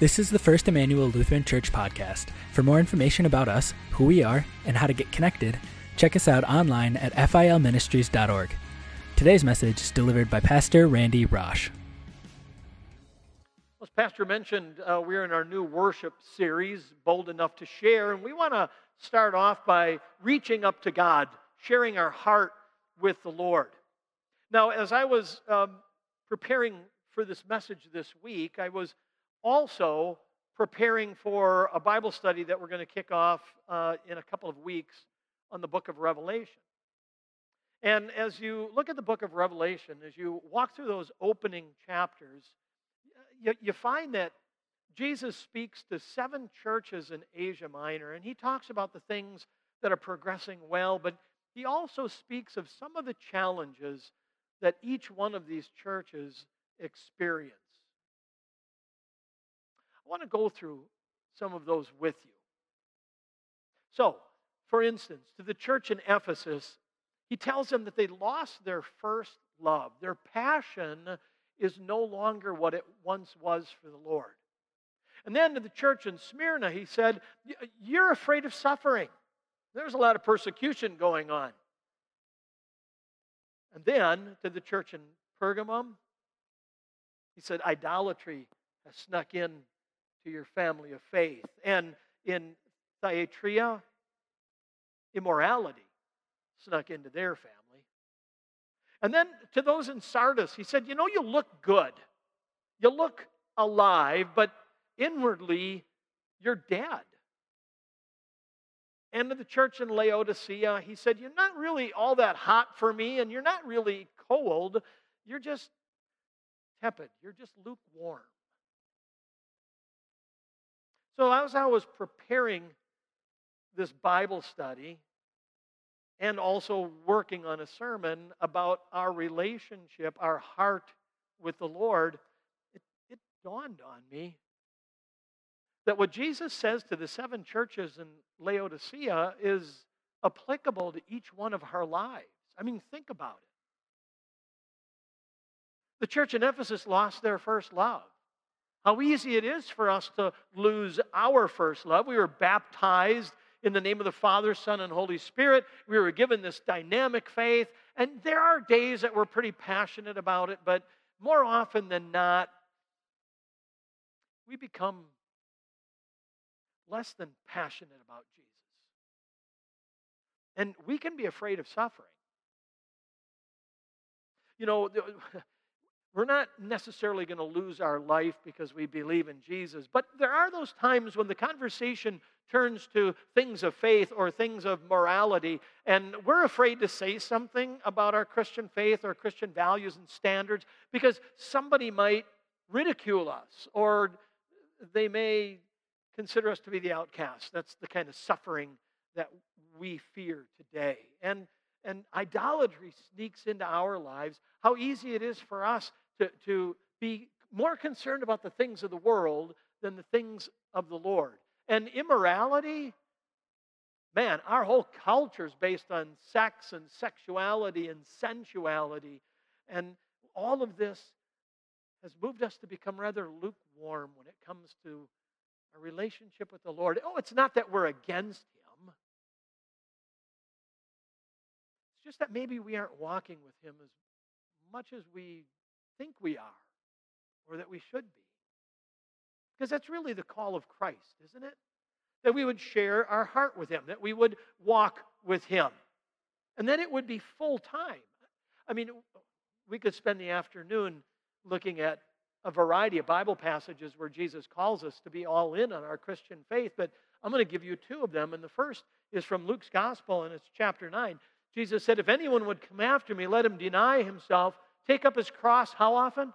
This is the First Immanuel Lutheran Church podcast. For more information about us, who we are, and how to get connected, check us out online at filministries.org. Today's message is delivered by Pastor Randy Rosh. As Pastor mentioned, uh, we're in our new worship series, Bold Enough to Share, and we want to start off by reaching up to God, sharing our heart with the Lord. Now, as I was um, preparing for this message this week, I was also preparing for a Bible study that we're going to kick off uh, in a couple of weeks on the book of Revelation. And as you look at the book of Revelation, as you walk through those opening chapters, you, you find that Jesus speaks to seven churches in Asia Minor, and he talks about the things that are progressing well, but he also speaks of some of the challenges that each one of these churches experience. I want to go through some of those with you. So, for instance, to the church in Ephesus, he tells them that they lost their first love. Their passion is no longer what it once was for the Lord. And then to the church in Smyrna, he said, You're afraid of suffering. There's a lot of persecution going on. And then to the church in Pergamum, he said, Idolatry has snuck in your family of faith. And in Thyatira, immorality snuck into their family. And then to those in Sardis, he said, You know, you look good. You look alive, but inwardly, you're dead. And to the church in Laodicea, he said, You're not really all that hot for me, and you're not really cold. You're just tepid. You're just lukewarm. So, as I was preparing this Bible study and also working on a sermon about our relationship, our heart with the Lord, it, it dawned on me that what Jesus says to the seven churches in Laodicea is applicable to each one of our lives. I mean, think about it. The church in Ephesus lost their first love. How easy it is for us to lose our first love. We were baptized in the name of the Father, Son, and Holy Spirit. We were given this dynamic faith. And there are days that we're pretty passionate about it, but more often than not, we become less than passionate about Jesus. And we can be afraid of suffering. You know, we're not necessarily going to lose our life because we believe in Jesus, but there are those times when the conversation turns to things of faith or things of morality, and we're afraid to say something about our Christian faith or Christian values and standards because somebody might ridicule us or they may consider us to be the outcast. That's the kind of suffering that we fear today. And and idolatry sneaks into our lives, how easy it is for us to, to be more concerned about the things of the world than the things of the Lord. And immorality, man, our whole culture is based on sex and sexuality and sensuality. And all of this has moved us to become rather lukewarm when it comes to a relationship with the Lord. Oh, it's not that we're against Him, just that maybe we aren't walking with Him as much as we think we are or that we should be. Because that's really the call of Christ, isn't it? That we would share our heart with Him, that we would walk with Him, and then it would be full time. I mean, we could spend the afternoon looking at a variety of Bible passages where Jesus calls us to be all in on our Christian faith, but I'm going to give you two of them. And the first is from Luke's Gospel, and it's chapter 9. Jesus said, If anyone would come after me, let him deny himself take up his cross how often?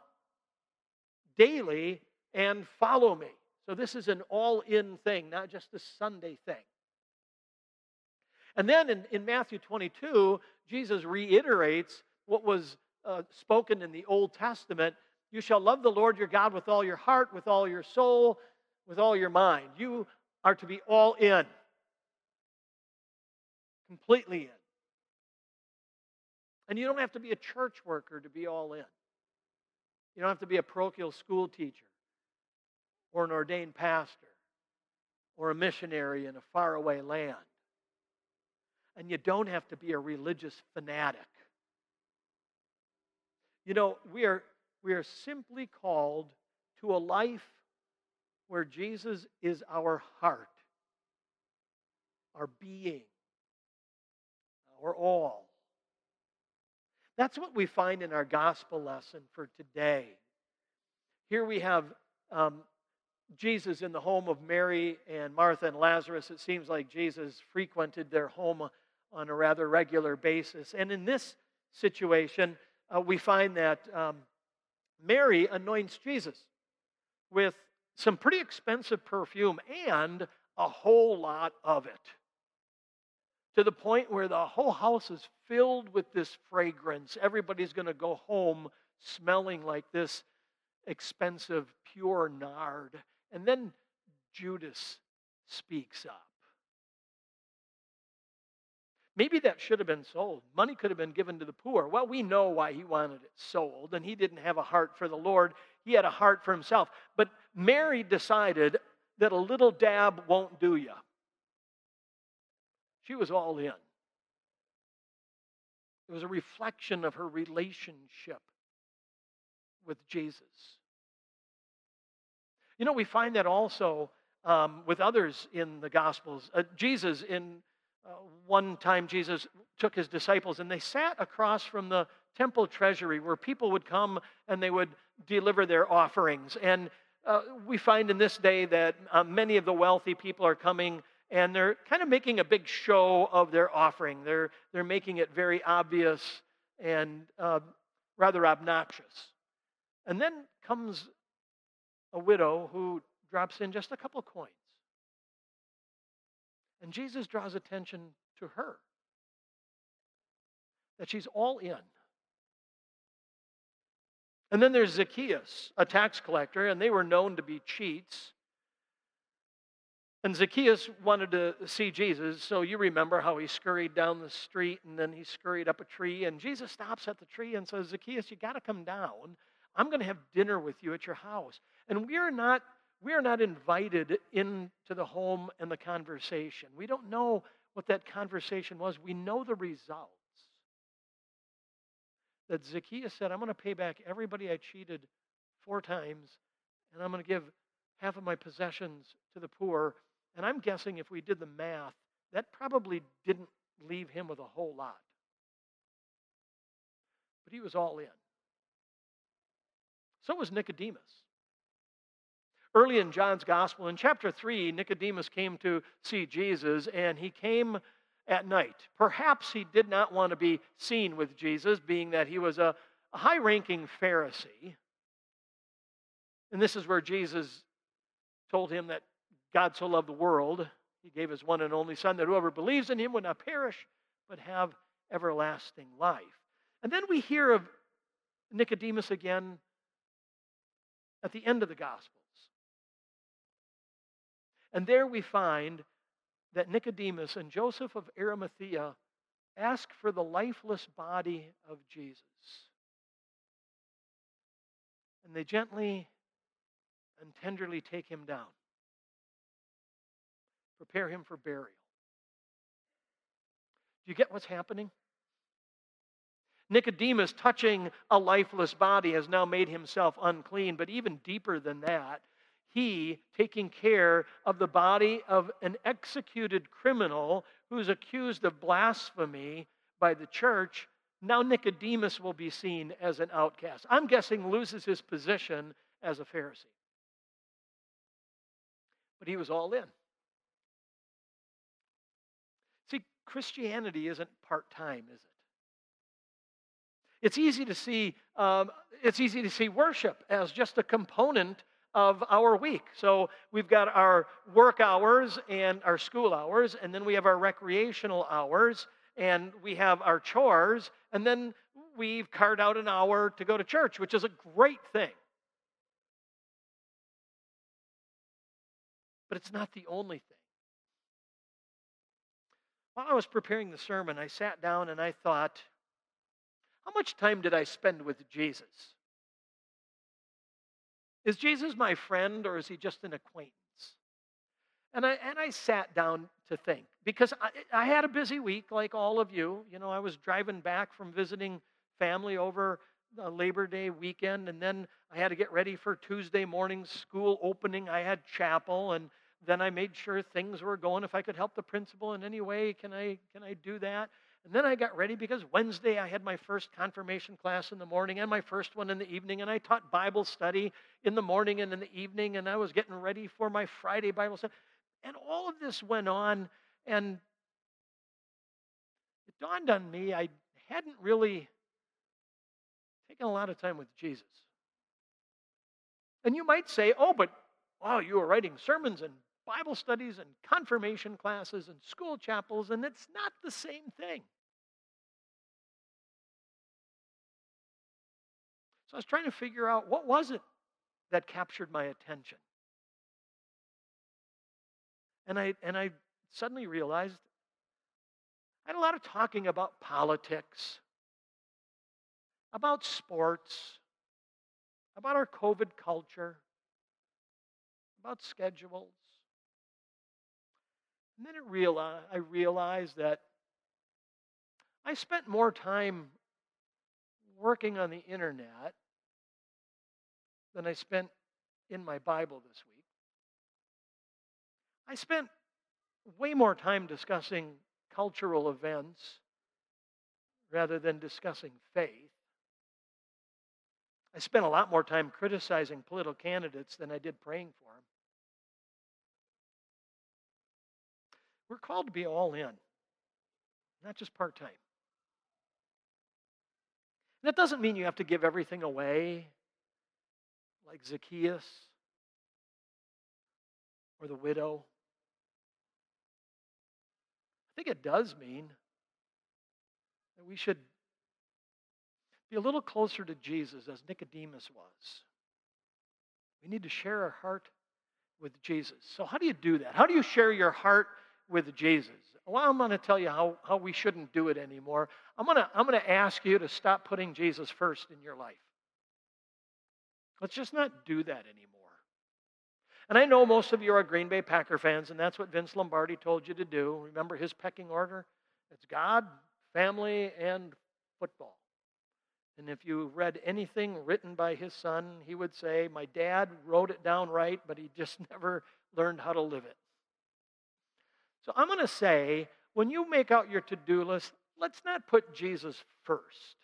Daily and follow me. So this is an all in thing, not just a Sunday thing. And then in, in Matthew 22, Jesus reiterates what was uh, spoken in the Old Testament You shall love the Lord your God with all your heart, with all your soul, with all your mind. You are to be all in, completely in. And you don't have to be a church worker to be all in. You don't have to be a parochial school teacher or an ordained pastor or a missionary in a faraway land. And you don't have to be a religious fanatic. You know, we are, we are simply called to a life where Jesus is our heart, our being, our all. That's what we find in our gospel lesson for today. Here we have um, Jesus in the home of Mary and Martha and Lazarus. It seems like Jesus frequented their home on a rather regular basis. And in this situation, uh, we find that um, Mary anoints Jesus with some pretty expensive perfume and a whole lot of it. To the point where the whole house is filled with this fragrance. Everybody's going to go home smelling like this expensive, pure nard. And then Judas speaks up. Maybe that should have been sold. Money could have been given to the poor. Well, we know why he wanted it sold, and he didn't have a heart for the Lord. He had a heart for himself. But Mary decided that a little dab won't do you. She was all in. It was a reflection of her relationship with Jesus. You know, we find that also um, with others in the Gospels. Uh, Jesus, in uh, one time, Jesus took his disciples and they sat across from the temple treasury where people would come and they would deliver their offerings. And uh, we find in this day that uh, many of the wealthy people are coming and they're kind of making a big show of their offering. They're, they're making it very obvious and uh, rather obnoxious. And then comes a widow who drops in just a couple coins. And Jesus draws attention to her that she's all in. And then there's Zacchaeus, a tax collector, and they were known to be cheats. And Zacchaeus wanted to see Jesus, so you remember how he scurried down the street and then he scurried up a tree. And Jesus stops at the tree and says, Zacchaeus, you got to come down. I'm going to have dinner with you at your house. And we are not we are not invited into the home and the conversation. We don't know what that conversation was. We know the results. That Zacchaeus said, I'm going to pay back everybody I cheated four times, and I'm going to give half of my possessions to the poor. And I'm guessing if we did the math, that probably didn't leave him with a whole lot. But he was all in. So was Nicodemus. Early in John's gospel, in chapter 3, Nicodemus came to see Jesus, and he came at night. Perhaps he did not want to be seen with Jesus, being that he was a, high ranking Pharisee. And this is where Jesus told him that God so loved the world, he gave his one and only Son, that whoever believes in him would not perish, but have everlasting life. And then we hear of Nicodemus again at the end of the Gospels. And there we find that Nicodemus and Joseph of Arimathea ask for the lifeless body of Jesus. And they gently and tenderly take him down, prepare him for burial. Do you get what's happening? Nicodemus, touching a lifeless body, has now made himself unclean, but even deeper than that, he taking care of the body of an executed criminal who's accused of blasphemy by the church. Now Nicodemus will be seen as an outcast. I'm guessing loses his position as a Pharisee. But he was all in. Christianity isn't part time, is it? It's easy to see. Um, it's easy to see worship as just a component of our week. So we've got our work hours and our school hours, and then we have our recreational hours, and we have our chores, and then we've carved out an hour to go to church, which is a great thing. But it's not the only thing. While I was preparing the sermon, I sat down and I thought, how much time did I spend with Jesus? Is Jesus my friend or is he just an acquaintance? And I, and I sat down to think because I, I had a busy week like all of you. You know, I was driving back from visiting family over Labor Day weekend, and then I had to get ready for Tuesday morning school opening. I had chapel, and then I made sure things were going. If I could help the principal in any way, can I can I do that? And then I got ready because Wednesday I had my first confirmation class in the morning and my first one in the evening, and I taught Bible study in the morning and in the evening, and I was getting ready for my Friday Bible study. And all of this went on, and it dawned on me I hadn't really taken a lot of time with Jesus. And you might say, oh, but wow, you were writing sermons and Bible studies and confirmation classes and school chapels, and it's not the same thing. So I was trying to figure out what was it that captured my attention. And I, and I suddenly realized I had a lot of talking about politics, about sports, about our COVID culture, about schedules. And then it realized, I realized that I spent more time working on the internet than I spent in my Bible this week. I spent way more time discussing cultural events rather than discussing faith. I spent a lot more time criticizing political candidates than I did praying for them. We're called to be all in, not just part time. That doesn't mean you have to give everything away like Zacchaeus or the widow. I think it does mean that we should be a little closer to Jesus as Nicodemus was. We need to share our heart with Jesus. So, how do you do that? How do you share your heart with Jesus? Well, I'm going to tell you how, how we shouldn't do it anymore. I'm going to, I'm going to ask you to stop putting Jesus first in your life. Let's just not do that anymore. And I know most of you are Green Bay Packer fans, and that's what Vince Lombardi told you to do. Remember his pecking order? It's God, family, and football. And if you read anything written by his son, he would say, My dad wrote it down right, but he just never learned how to live it. So I'm going to say, when you make out your to do list, let's not put Jesus first.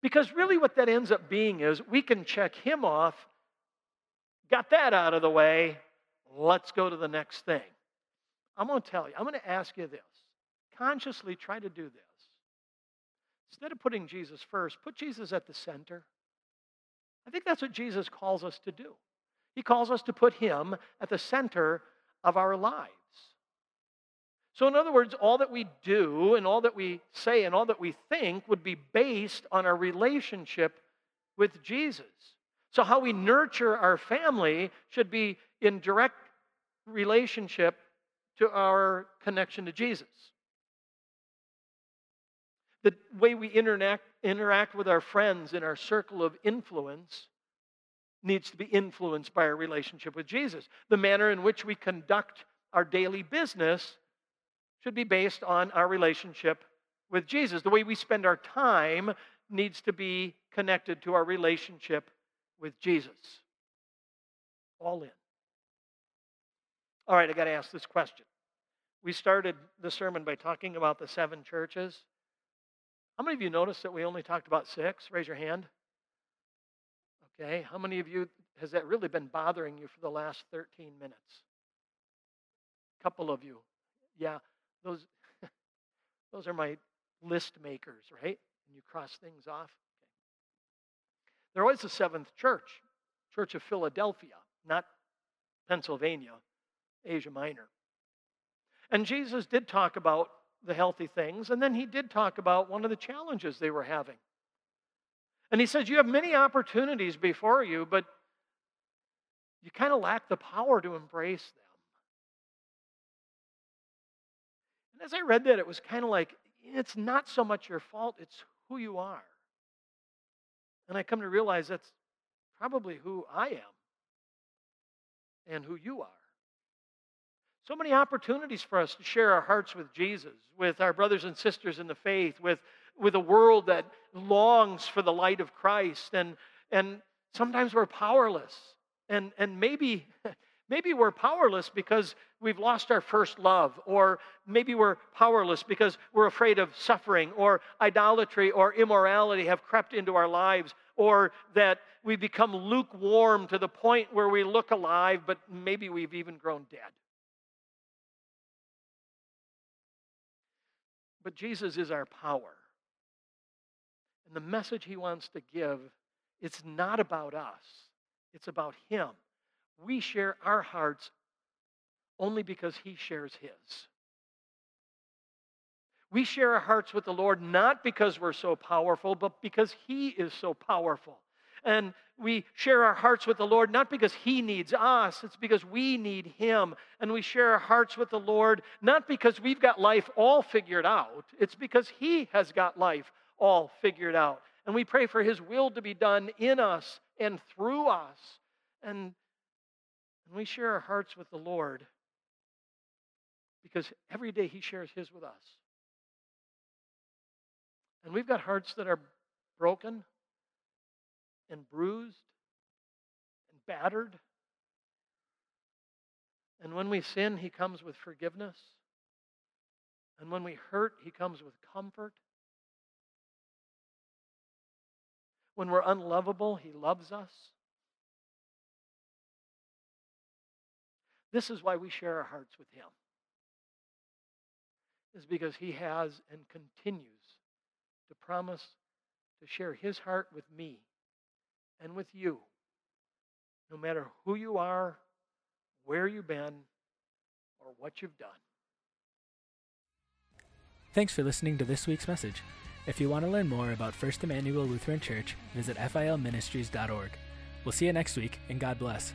Because really, what that ends up being is we can check him off Got that out of the way. Let's go to the next thing. I'm going to tell you, I'm going to ask you this. Consciously try to do this. Instead of putting Jesus first, put Jesus at the center. I think that's what Jesus calls us to do. He calls us to put him at the center of our lives. So, in other words, all that we do and all that we say and all that we think would be based on our relationship with Jesus. So, how we nurture our family should be in direct relationship to our connection to Jesus. The way we interact, interact with our friends in our circle of influence needs to be influenced by our relationship with Jesus. The manner in which we conduct our daily business should be based on our relationship with Jesus. The way we spend our time needs to be connected to our relationship with Jesus. All in. All right, I got to ask this question. We started the sermon by talking about the seven churches. How many of you noticed that we only talked about six? Raise your hand. Okay. How many of you has that really been bothering you for the last 13 minutes? A couple of you. Yeah, those those are my list makers, right? And you cross things off. There was a seventh church, Church of Philadelphia, not Pennsylvania, Asia Minor. And Jesus did talk about the healthy things, and then he did talk about one of the challenges they were having. And he says, You have many opportunities before you, but you kind of lack the power to embrace them. And as I read that, it was kind of like, it's not so much your fault, it's who you are. And I come to realize that's probably who I am and who you are. So many opportunities for us to share our hearts with Jesus, with our brothers and sisters in the faith, with, with a world that longs for the light of Christ. And, and sometimes we're powerless. And, and maybe, maybe we're powerless because we've lost our first love, or maybe we're powerless because we're afraid of suffering, or idolatry or immorality have crept into our lives, or that we become lukewarm to the point where we look alive, but maybe we've even grown dead. But Jesus is our power. And the message he wants to give, it's not about us, it's about him. We share our hearts only because he shares his. We share our hearts with the Lord not because we're so powerful, but because he is so powerful. And we share our hearts with the Lord not because He needs us, it's because we need Him. And we share our hearts with the Lord not because we've got life all figured out, it's because He has got life all figured out. And we pray for His will to be done in us and through us. And, and we share our hearts with the Lord because every day He shares His with us. And we've got hearts that are broken and bruised and battered. And when we sin, He comes with forgiveness. And when we hurt, He comes with comfort. When we're unlovable, He loves us. This is why we share our hearts with Him, is because He has and continues to promise to share His heart with me and with you, no matter who you are, where you've been, or what you've done. Thanks for listening to this week's message. If you want to learn more about First Immanuel Lutheran Church, visit filministries.org. We'll see you next week, and God bless.